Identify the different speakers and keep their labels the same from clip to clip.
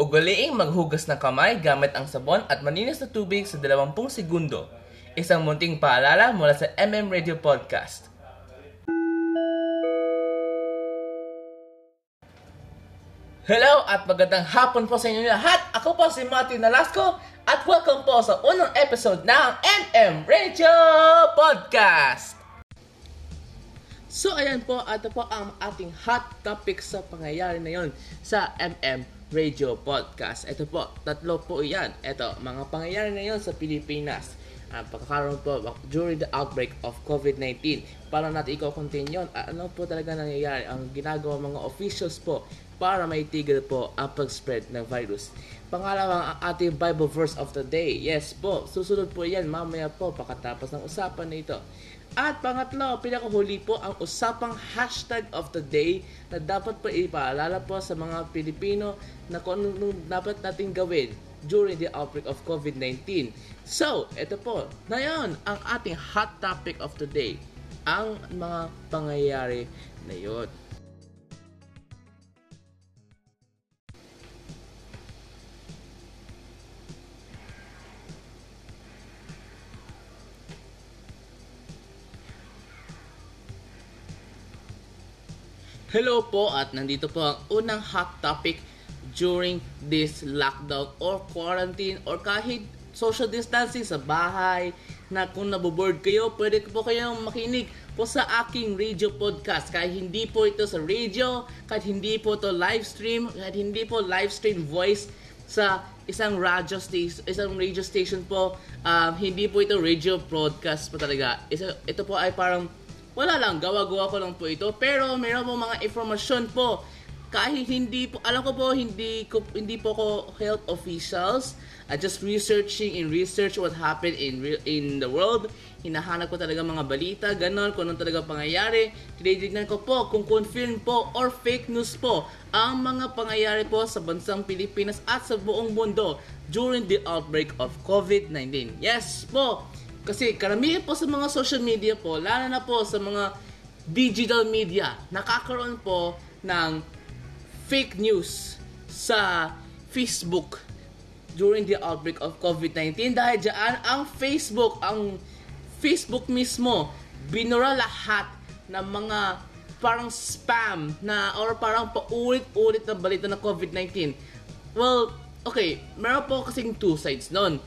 Speaker 1: Ugaliing maghugas ng kamay gamit ang sabon at malinis na tubig sa 20 segundo. Isang munting paalala mula sa MM Radio Podcast. Hello at magandang hapon po sa inyo lahat. Ako po si Martin Nalasco at welcome po sa unang episode ng MM Radio Podcast. So ayan po, ito po ang ating hot topic sa pangyayari na yon sa MM Radio Podcast. Ito po, tatlo po yan. Ito, mga pangyayari na yon sa Pilipinas. Uh, pagkakaroon po during the outbreak of COVID-19. Para natin i-continue yun, ah, ano po talaga nangyayari? Ang ginagawa mga officials po para maitigil po ang pag-spread ng virus. Pangalawang ang ating Bible verse of the day. Yes po, susunod po yan mamaya po pagkatapos ng usapan na ito. At pangatlo, pinakahuli po ang usapang hashtag of the day na dapat po ipaalala po sa mga Pilipino na kung ano dapat natin gawin during the outbreak of COVID-19. So, ito po, na yun, ang ating hot topic of the day. Ang mga pangyayari na yun. Hello po at nandito po ang unang hot topic during this lockdown or quarantine or kahit social distancing sa bahay na kung naboboard kayo, pwede po kayong makinig po sa aking radio podcast. Kahit hindi po ito sa radio, kahit hindi po ito live stream, kahit hindi po live stream voice sa isang radio station, isang radio station po, um, hindi po ito radio broadcast po talaga. Ito, ito po ay parang wala lang, gawa-gawa ko lang po ito. Pero meron po mga informasyon po. Kahit hindi po, alam ko po, hindi, ko, hindi po ko health officials. Uh, just researching and research what happened in in the world. Hinahanap ko talaga mga balita, ganon, kung anong talaga pangyayari. Tinitignan ko po kung confirm po or fake news po ang mga pangyayari po sa bansang Pilipinas at sa buong mundo during the outbreak of COVID-19. Yes po, kasi karamihan po sa mga social media po, lalo na po sa mga digital media, nakakaroon po ng fake news sa Facebook during the outbreak of COVID-19 dahil dyan ang Facebook, ang Facebook mismo, binura lahat ng mga parang spam na or parang paulit-ulit na balita ng COVID-19. Well, okay, meron po kasing two sides noon.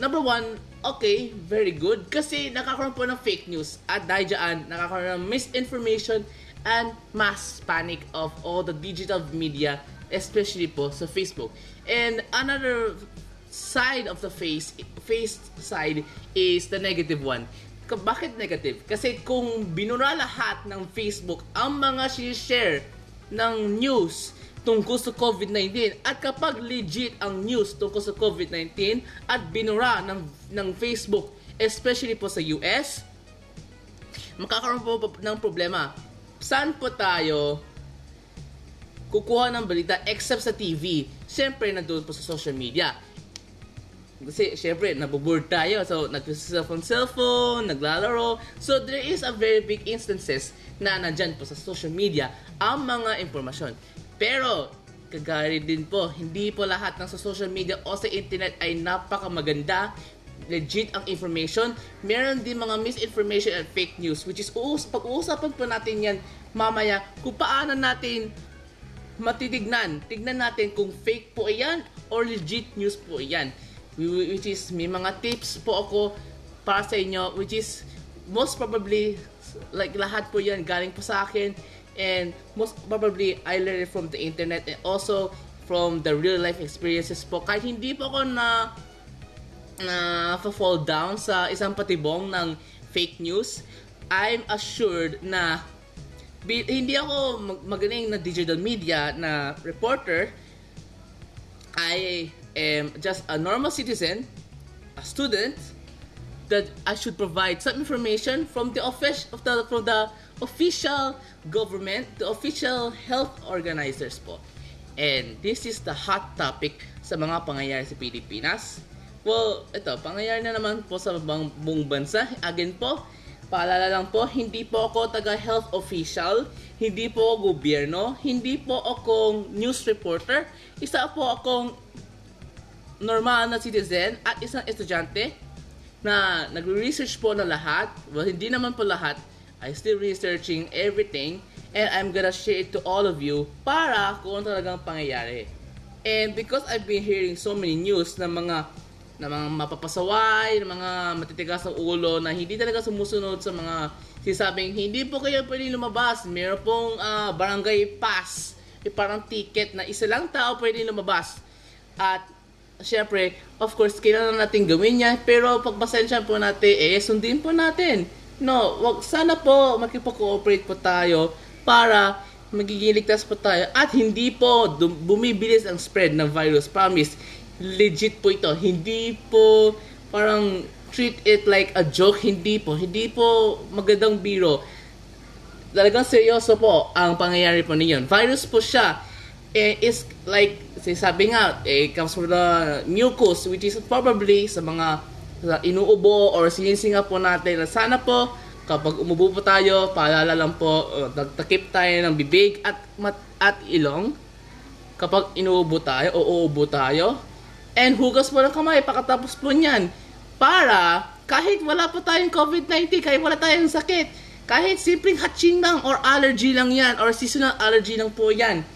Speaker 1: Number one, okay, very good. Kasi nakakaroon po ng fake news. At dahil dyan, nakakaroon ng misinformation and mass panic of all the digital media, especially po sa Facebook. And another side of the face, face side is the negative one. Bakit negative? Kasi kung binura lahat ng Facebook ang mga share ng news tungkol sa COVID-19 at kapag legit ang news tungkol sa COVID-19 at binura ng, ng Facebook, especially po sa US, makakaroon po ng problema. Saan po tayo kukuha ng balita except sa TV? Siyempre, nandun po sa social media. Kasi, syempre, naboboard tayo. So, nag-cellphone cellphone, naglalaro. So, there is a very big instances na nandyan po sa social media ang mga impormasyon. Pero, kagaya din po, hindi po lahat ng sa social media o sa internet ay napakamaganda, legit ang information. Meron din mga misinformation and fake news, which is uus pag-uusapan po natin yan mamaya kung paano natin matitignan. Tignan natin kung fake po yan or legit news po yan. Which is, may mga tips po ako para sa inyo, which is most probably, like lahat po yan galing po sa akin and most probably I learned it from the internet and also from the real life experiences po. Kahit hindi po ako na na fall down sa isang patibong ng fake news I'm assured na hindi ako magaling na digital media na reporter. I am just a normal citizen a student that I should provide some information from the office of the from the official government, the official health organizers po. And this is the hot topic sa mga pangyayari sa Pilipinas. Well, ito, pangyayari na naman po sa buong bansa. Again po, paalala lang po, hindi po ako taga-health official. hindi po ako gobyerno, hindi po akong news reporter, isa po akong normal na citizen at isang estudyante na nagre-research po na lahat. Well, hindi naman po lahat. I still researching everything and I'm gonna share it to all of you para kung ano talagang pangyayari. And because I've been hearing so many news na mga na mga mapapasaway, na mga matitigas ang ulo na hindi talaga sumusunod sa mga sinasabing hindi po kayo pwede lumabas. Meron pong uh, barangay pass, eh, parang ticket na isa lang tao pwede lumabas. At syempre, of course, kailangan natin gawin yan. Pero pagpasensya po natin, eh, sundin po natin. No, wag, sana po makipag-cooperate po tayo para magiging ligtas po tayo at hindi po bumibilis ang spread ng virus. Promise, legit po ito. Hindi po parang treat it like a joke. Hindi po. Hindi po magandang biro. Talagang seryoso po ang pangyayari po niyon. Virus po siya. Eh, is like, sabi nga, eh, comes from the mucus, which is probably sa mga inuubo or sinisinga po natin. Sana po, kapag umubo po tayo, paalala lang po, uh, nagtakip tayo ng bibig at, mat, at ilong. Kapag inuubo tayo o uubo tayo, And hugas mo ng kamay pagkatapos po niyan. Para kahit wala pa tayong COVID-19, kahit wala tayong sakit, kahit simpleng hatching lang or allergy lang yan or seasonal allergy lang po yan.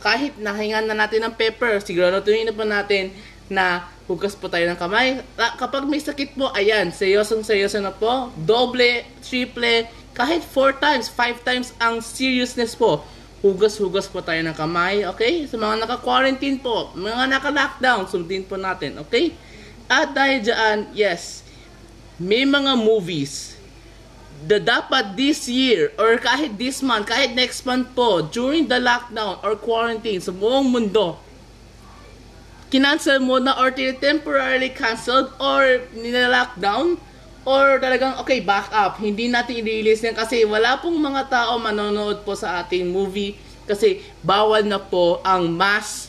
Speaker 1: Kahit nahingan na natin ng pepper, siguraduhin na po natin na hugas po tayo ng kamay. Kapag may sakit po, ayan, seryosong seryoso na po. Doble, triple, kahit 4 times, 5 times ang seriousness po hugas-hugas po tayo ng kamay, okay? Sa mga naka-quarantine po, mga naka-lockdown, sundin po natin, okay? At dahil dyan, yes, may mga movies na dapat this year or kahit this month, kahit next month po, during the lockdown or quarantine sa buong mundo, kinancel mo na or temporarily canceled or nila-lockdown, Or talagang, okay, back up. Hindi natin i-release yan kasi wala pong mga tao manonood po sa ating movie kasi bawal na po ang mass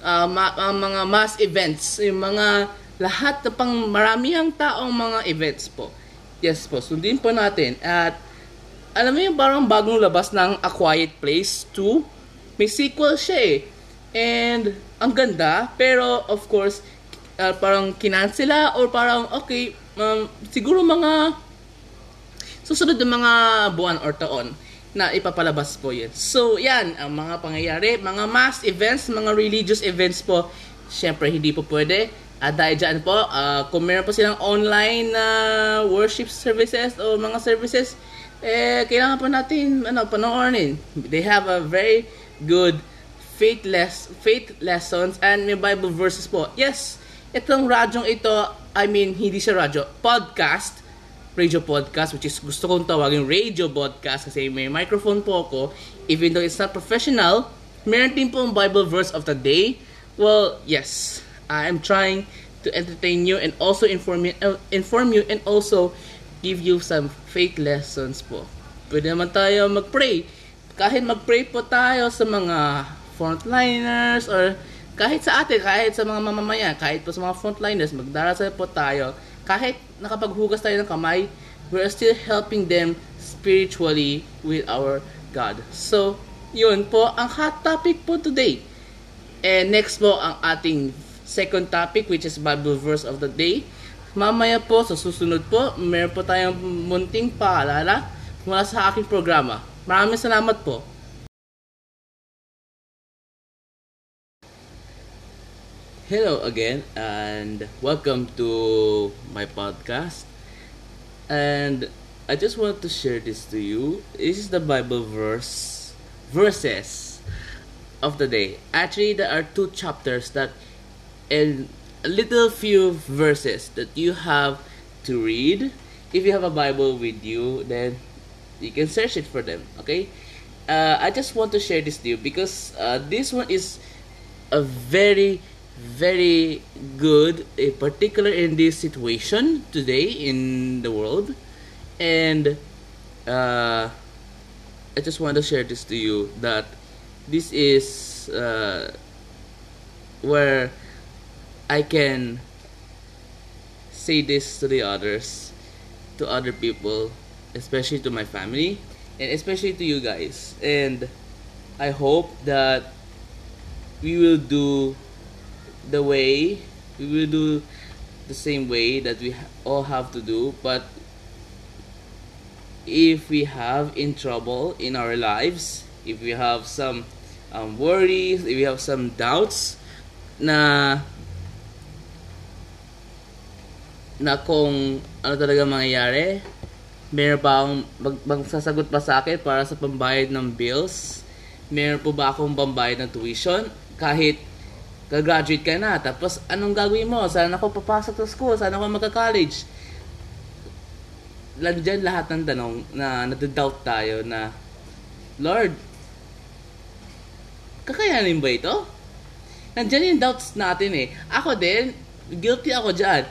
Speaker 1: uh, ma- ang mga mass events, yung mga lahat na pang marami ang taong mga events po. Yes po, sundin po natin. At alam mo yung parang bagong labas ng A Quiet Place 2? May sequel siya eh. And ang ganda, pero of course, uh, parang kinansela or parang okay, um, siguro mga susunod ng mga buwan or taon na ipapalabas po yun. So, yan, ang mga pangyayari, mga mass events, mga religious events po, syempre hindi po pwede. At dahil dyan po, uh, kung meron po silang online na uh, worship services o mga services, eh, kailangan po natin ano, panoorin. They have a very good faith, less, faith lessons and may Bible verses po. Yes, itong radyong ito, I mean, hindi siya radyo, podcast, radio podcast, which is gusto kong tawagin radio podcast kasi may microphone po ako. Even though it's not professional, meron din po ang Bible verse of the day. Well, yes, I am trying to entertain you and also inform you, uh, inform you and also give you some faith lessons po. Pwede naman tayo mag-pray. Kahit mag-pray po tayo sa mga frontliners or kahit sa atin, kahit sa mga mamamayan, kahit po sa mga frontliners, magdarasal po tayo. Kahit nakapaghugas tayo ng kamay, we're still helping them spiritually with our God. So, yun po ang hot topic po today. And next po ang ating second topic which is Bible verse of the day. Mamaya po sa susunod po, meron po tayong munting paalala mula sa aking programa. Maraming salamat po. Hello again, and welcome to my podcast. And I just want to share this to you. This is the Bible verse verses of the day. Actually, there are two chapters that and a little few verses that you have to read. If you have a Bible with you, then you can search it for them. Okay. Uh, I just want to share this to you because uh, this one is a very very good, in particular in this situation today in the world. And uh, I just want to share this to you that this is uh, where I can say this to the others, to other people, especially to my family. and especially to you guys. And I hope that we will do the way we will do the same way that we all have to do but if we have in trouble in our lives if we have some um, worries if we have some doubts na na kung ano talaga mangyayari meron pa akong mag, magsasagot pa sa akin para sa pambayad ng bills meron po ba akong pambayad ng tuition? Kahit gagraduate ka na, tapos anong gagawin mo? Saan ako papasok sa school? Saan ako magka-college? Landyan lahat ng tanong na nadadoubt tayo na, Lord, kakayanin ba ito? Nandiyan yung doubts natin eh. Ako din, guilty ako dyan.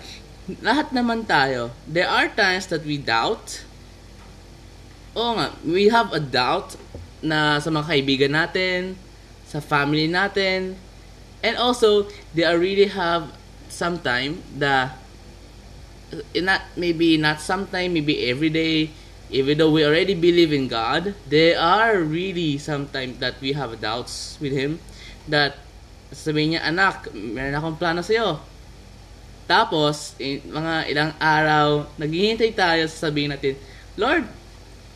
Speaker 1: Lahat naman tayo. There are times that we doubt. Oo nga, we have a doubt na sa mga kaibigan natin, sa family natin, and also they are really have sometime the not maybe not sometime maybe every day. Even though we already believe in God there are really sometimes that we have doubts with Him. That sabihin niya anak meron akong plano sa iyo tapos in, mga ilang araw naghihintay tayo sa sabihin natin Lord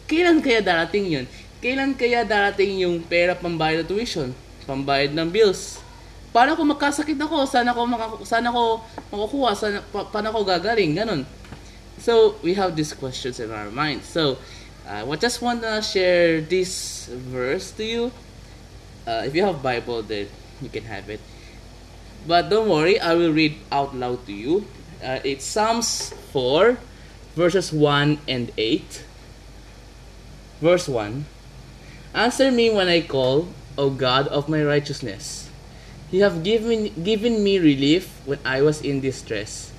Speaker 1: kailan kaya darating yun? Kailan kaya darating yung pera pambayad ng tuition pambayad ng bills paano kung magkasakit ako? Sana ko makaku- sana ko makukuha? Sana pa- paano ako gagaling? Ganun. So, we have these questions in our mind. So, uh, I just want to share this verse to you. Uh, if you have Bible, then you can have it. But don't worry, I will read out loud to you. Uh, it's Psalms 4, verses 1 and 8. Verse 1 Answer me when I call, O God of my righteousness. You have given, given me relief when I was in distress.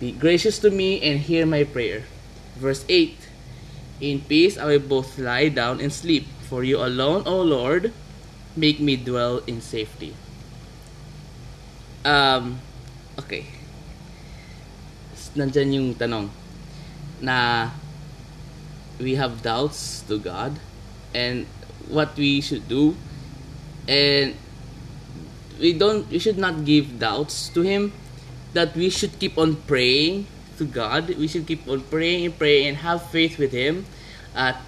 Speaker 1: Be gracious to me and hear my prayer. Verse 8 In peace I will both lie down and sleep, for you alone, O Lord, make me dwell in safety. Um, okay. Nandyan yung tanong na we have doubts to God and what we should do and we don't we should not give doubts to him that we should keep on praying to God. We should keep on praying and praying and have faith with him. At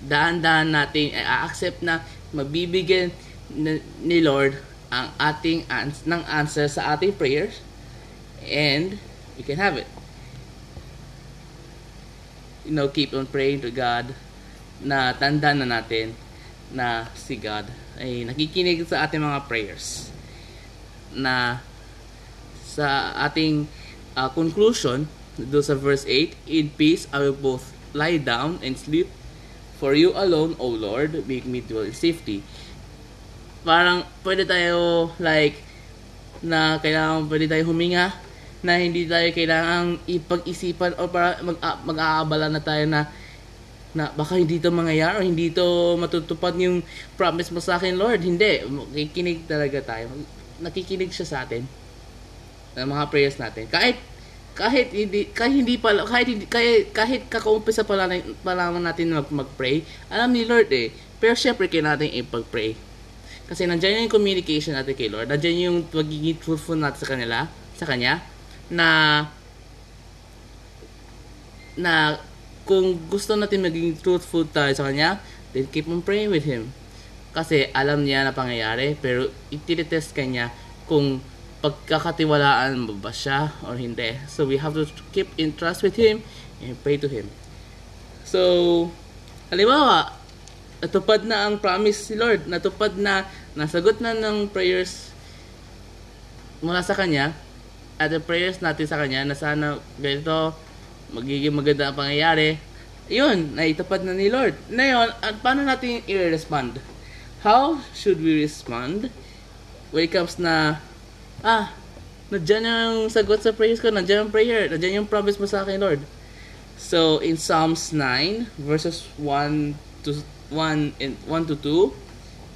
Speaker 1: dahan-dahan natin i-accept na mabibigyan ni Lord ang ating ans- ng answer sa ating prayers and we can have it. You know keep on praying to God na tanda na natin na si God ay nakikinig sa ating mga prayers na sa ating uh, conclusion do sa verse 8 in peace I will both lie down and sleep for you alone O Lord make me dwell in safety. Parang pwede tayo like na kailangan pwede tayo huminga na hindi tayo kailangang ipag-isipan o para mag, mag-aabala na tayo na na baka hindi to mangyayari hindi to matutupad yung promise mo sa akin, Lord. Hindi. Nakikinig talaga tayo. Nakikinig siya sa atin. Ng mga prayers natin. Kahit kahit hindi kahit hindi pa kahit hindi kahit, kahit kakaumpisa pa lang pa lamang natin mag, mag-pray, alam ni Lord eh. Pero syempre kailangan natin ipag-pray. Kasi nandiyan yung communication natin kay Lord. Nandiyan yung pagiging truthful natin sa kanila, sa kanya na na kung gusto natin maging truthful tayo sa Kanya, then keep on praying with Him. Kasi alam niya na pangyayari, pero itinitest ka niya kung pagkakatiwalaan mo ba siya or hindi. So we have to keep in trust with Him and pray to Him. So, halimbawa, natupad na ang promise si Lord, natupad na, nasagot na ng prayers mula sa Kanya, at the prayers natin sa Kanya na sana ganito, magiging maganda ang pangyayari, yun, naitapad na ni Lord. Ngayon, at paano natin i-respond? How should we respond when it comes na, ah, nandiyan yung sagot sa prayers ko, nandiyan yung prayer, nandiyan yung promise mo sa akin, Lord. So, in Psalms 9, verses 1 to 1 and 1 to 2,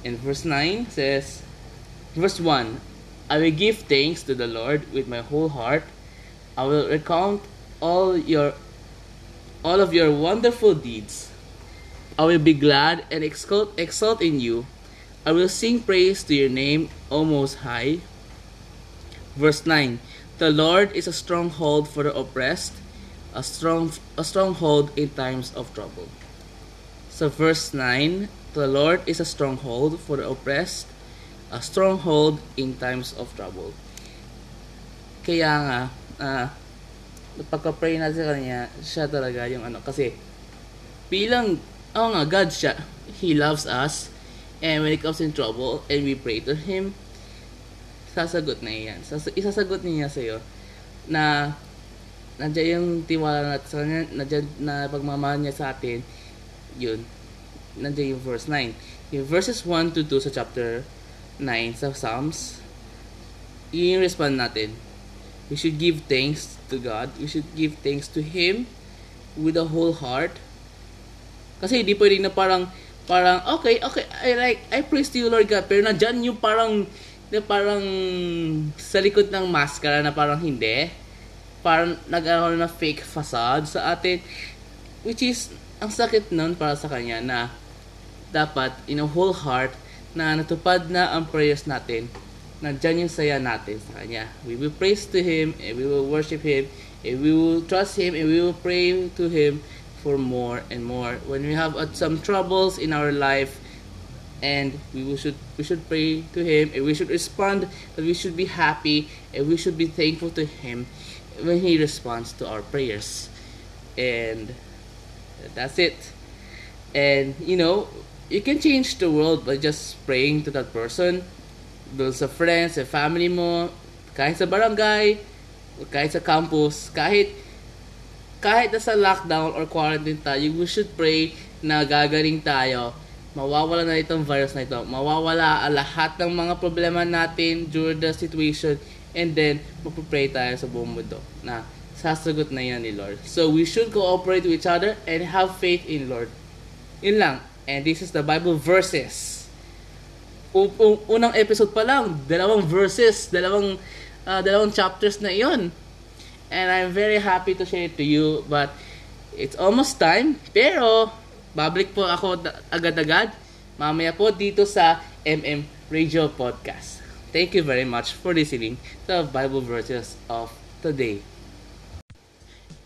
Speaker 1: and verse 9 says, verse 1, I will give thanks to the Lord with my whole heart. I will recount all your all of your wonderful deeds. I will be glad and exalt, exalt in you. I will sing praise to your name, O Most High. Verse 9 The Lord is a stronghold for the oppressed, a strong a stronghold in times of trouble. So verse 9, the Lord is a stronghold for the oppressed, a stronghold in times of trouble. Kaya nga, uh, pagka-pray natin sa kanya, siya talaga yung ano, kasi bilang, oh nga, God siya, He loves us, and when it comes in trouble, and we pray to Him, sasagot na yan. Sas- isasagot niya sa'yo na nandiyan yung tiwala natin sa kanya, nandiyan na pagmamahal niya sa atin, yun, nandiyan yung verse 9. Yung verses 1 to 2 sa chapter 9 sa Psalms, yun yung respond natin. We should give thanks to God. We should give thanks to Him with a whole heart. Kasi hindi pwedeng na parang, parang, okay, okay, I like, I praise to you, Lord God. Pero nandyan yung parang, na parang sa likod ng maskara na parang hindi. Parang nag-aaral na fake facade sa atin. Which is, ang sakit nun para sa kanya na dapat in a whole heart na natupad na ang prayers natin nandyan yung saya natin sa Kanya. We will praise to Him, and we will worship Him, and we will trust Him, and we will pray to Him for more and more. When we have uh, some troubles in our life, and we will should we should pray to Him, and we should respond that we should be happy, and we should be thankful to Him when He responds to our prayers. And that's it. And you know, you can change the world by just praying to that person doon sa friends, sa family mo, kahit sa barangay, kahit sa campus, kahit kahit na sa lockdown or quarantine tayo, we should pray na gagaling tayo. Mawawala na itong virus na ito. Mawawala lahat ng mga problema natin during the situation and then magpapray tayo sa buong mundo na sasagot na yan ni Lord. So we should cooperate with each other and have faith in Lord. Yun lang. And this is the Bible verses unang episode pa lang, dalawang verses, dalawang uh, dalawang chapters na iyon. And I'm very happy to share it to you, but it's almost time. Pero, babalik po ako agad-agad. Mamaya po dito sa MM Radio Podcast. Thank you very much for listening to Bible verses of today.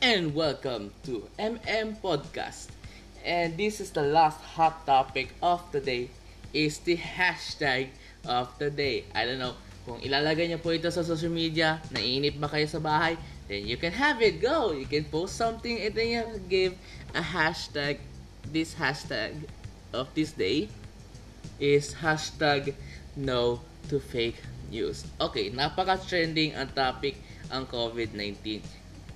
Speaker 1: And welcome to MM Podcast. And this is the last hot topic of today is the hashtag of the day. I don't know kung ilalagay niyo po ito sa social media, naiinip ba kayo sa bahay, then you can have it. Go! You can post something and then you give a hashtag. This hashtag of this day is hashtag no to fake news. Okay, napaka-trending ang topic ang COVID-19.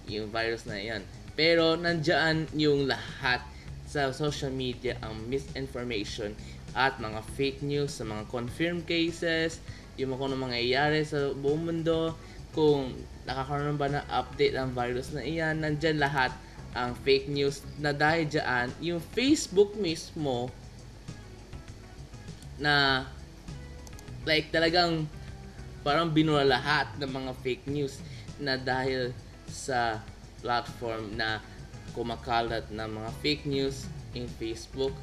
Speaker 1: Yung virus na yan. Pero nandyan yung lahat sa social media ang misinformation at mga fake news sa mga confirmed cases, yung mga kung mangyayari sa buong mundo, kung nakakaroon ba na update ang virus na iyan, nandyan lahat ang fake news na dahil dyan, yung Facebook mismo na like talagang parang binura lahat ng mga fake news na dahil sa platform na kumakalat ng mga fake news in Facebook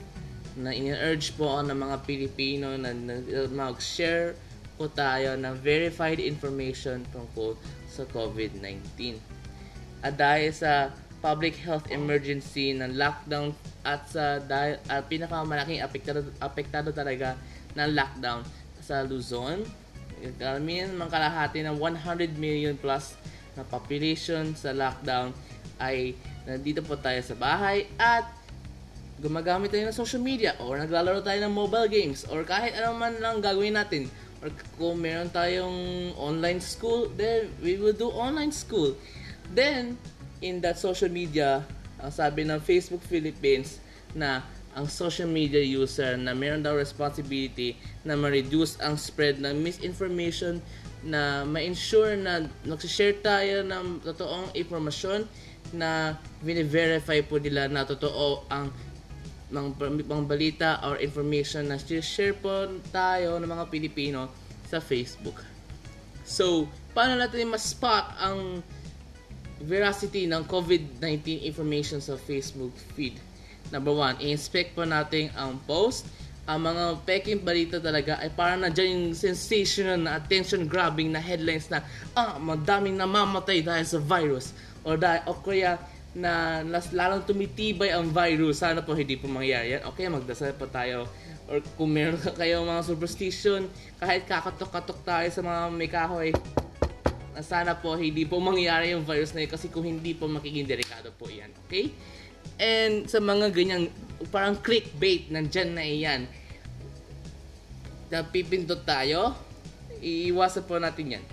Speaker 1: na in-urge po ng mga Pilipino na, na mag-share po tayo ng verified information tungkol sa COVID-19. At dahil sa public health emergency ng lockdown at sa dahil at pinakamalaking apektado, apektado talaga ng lockdown sa Luzon, karamihan mga kalahati ng 100 million plus na population sa lockdown ay nandito po tayo sa bahay at gumagamit tayo ng social media or naglalaro tayo ng mobile games or kahit ano man lang gagawin natin. Or kung meron tayong online school then we will do online school. Then in that social media ang sabi ng Facebook Philippines na ang social media user na meron daw responsibility na ma-reduce ang spread ng misinformation na ma-ensure na nag-share tayo ng totoong informasyon na verify po nila na totoo ang mga, mga balita or information na share po tayo ng mga Pilipino sa Facebook. So, paano natin mas-spot ang veracity ng COVID-19 information sa Facebook feed? Number one, i-inspect po natin ang post. Ang mga peking balita talaga ay parang na yung sensational na attention grabbing na headlines na ah, madaming namamatay dahil sa virus or dahil o kaya na nas, lalong tumitibay ang virus. Sana po hindi po mangyari yan. Okay, magdasal po tayo. Or kung meron kayo mga superstition, kahit kakatok-katok tayo sa mga may kahoy, na sana po hindi po mangyari yung virus na yun kasi kung hindi po makiging delikado po yan. Okay? And sa mga ganyang parang clickbait, nandyan na iyan. Na pipindot tayo, iiwasan po natin yan.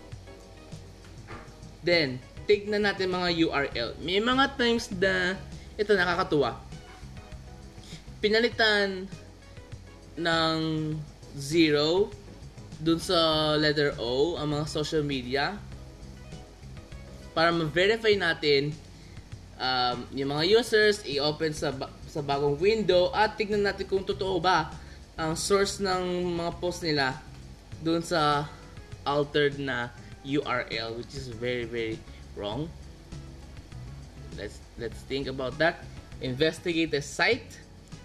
Speaker 1: Then, tignan natin mga URL. May mga times na ito nakakatuwa. Pinalitan ng zero dun sa letter O ang mga social media para ma-verify natin um, yung mga users, i-open sa, sa bagong window at tignan natin kung totoo ba ang source ng mga post nila dun sa altered na URL which is very very wrong. Let's let's think about that. Investigate the site.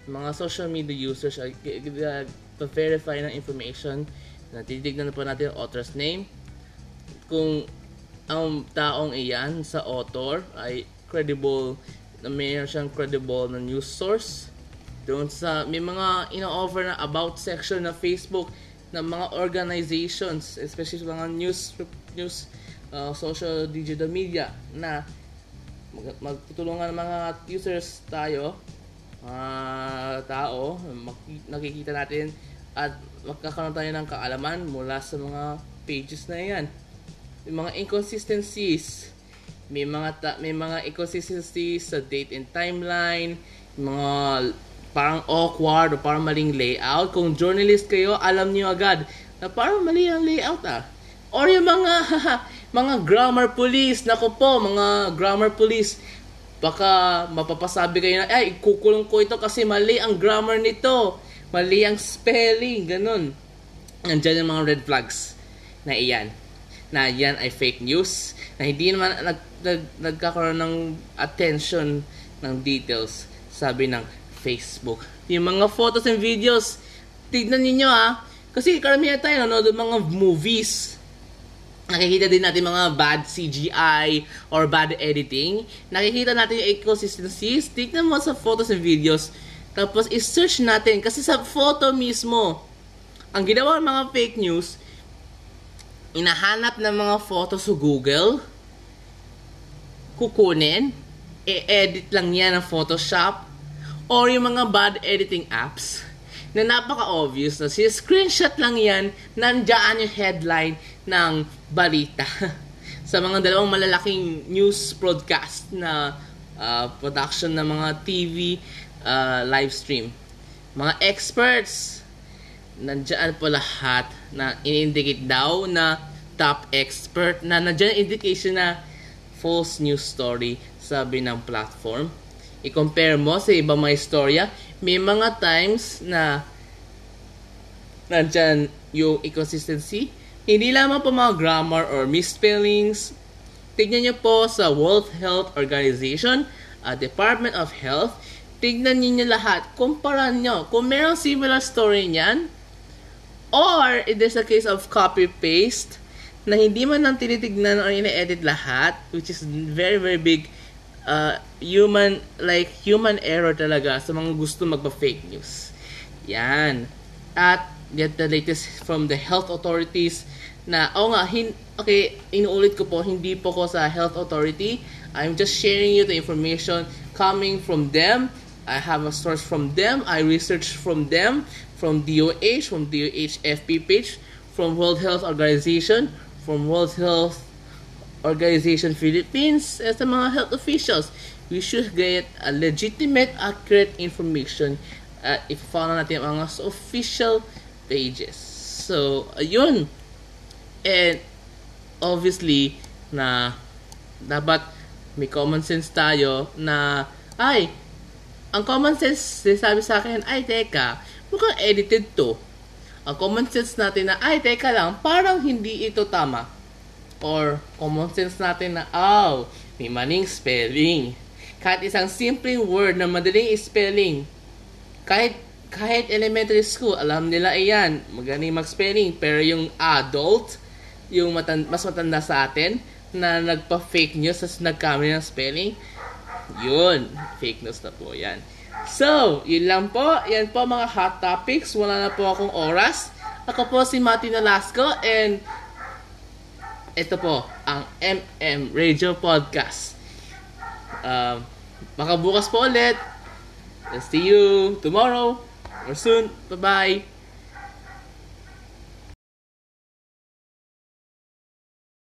Speaker 1: Mga social media users ay uh, verify ng information. Natitignan na po natin ang author's name. Kung ang taong iyan sa author ay credible na mayroon siyang credible na news source doon sa may mga ino-offer na about section na Facebook ng mga organizations especially mga news news uh, social digital media na mag- magtutulungan ng mga users tayo uh, tao mak- nakikita natin at magkakaroon tayo ng kaalaman mula sa mga pages na yan. May mga inconsistencies may mga ta- may mga inconsistencies sa date and timeline mga parang awkward o parang maling layout. Kung journalist kayo alam niyo agad na parang mali ang layout ah. Or yung mga mga grammar police nako po mga grammar police baka mapapasabi kayo na ay kukulong ko ito kasi mali ang grammar nito mali ang spelling ganun nandiyan yung mga red flags na iyan na yan ay fake news na hindi naman nag, nag, nagkakaroon ng attention ng details sabi ng Facebook. Yung mga photos and videos, tignan niyo ah. Kasi karamihan tayo nanonood ng mga movies. Nakikita din natin mga bad CGI or bad editing. Nakikita natin yung inconsistencies. Tignan mo sa photos and videos. Tapos i-search natin. Kasi sa photo mismo, ang ginawa ng mga fake news, inahanap ng mga photo sa Google, kukunin, i-edit lang yan ng Photoshop, or yung mga bad editing apps, na napaka-obvious na si screenshot lang yan, nandiyan yung headline ng balita. sa mga dalawang malalaking news broadcast na uh, production ng mga TV uh, live stream. Mga experts, nandiyan po lahat na in-indicate daw na top expert na nandiyan indication na false news story sabi ng platform. I-compare mo sa ibang mga istorya, may mga times na nandyan yung inconsistency. Hindi lamang po mga grammar or misspellings. Tignan nyo po sa World Health Organization at Department of Health. Tignan niyo lahat. Kumpara nyo. Kung merong similar story niyan, Or, if there's a case of copy-paste, na hindi man lang tinitignan or ina-edit lahat, which is very, very big uh, human, like, human error talaga sa mga gusto magpa-fake news. Yan. At, get the latest from the health authorities na, oh nga, hin, okay, inuulit ko po, hindi po ko sa health authority. I'm just sharing you the information coming from them. I have a source from them. I research from them from DOH, from DOH FP page, from World Health Organization, from World Health Organization Philippines, as the mga health officials. We should get a legitimate, accurate information uh, if follow natin ang mga official pages. So, ayun. And, obviously, na dapat may common sense tayo na, ay, ang common sense, sabi sa akin, ay, teka, mukhang edited to. Ang common sense natin na, ay, teka lang, parang hindi ito tama. Or, common sense natin na, oh, may maning spelling. kahit isang simpleng word na madaling spelling, kahit kahit elementary school, alam nila iyan, magaling mag-spelling. Pero yung adult, yung matan- mas matanda sa atin, na nagpa-fake news as nagkamali ng spelling, yun, fake news na po yan. So, yun lang po. Yan po mga hot topics. Wala na po akong oras. Ako po si Mati Nalasco and ito po ang MM Radio Podcast. Um, baka bukas po ulit. See you tomorrow We'll soon. Bye bye.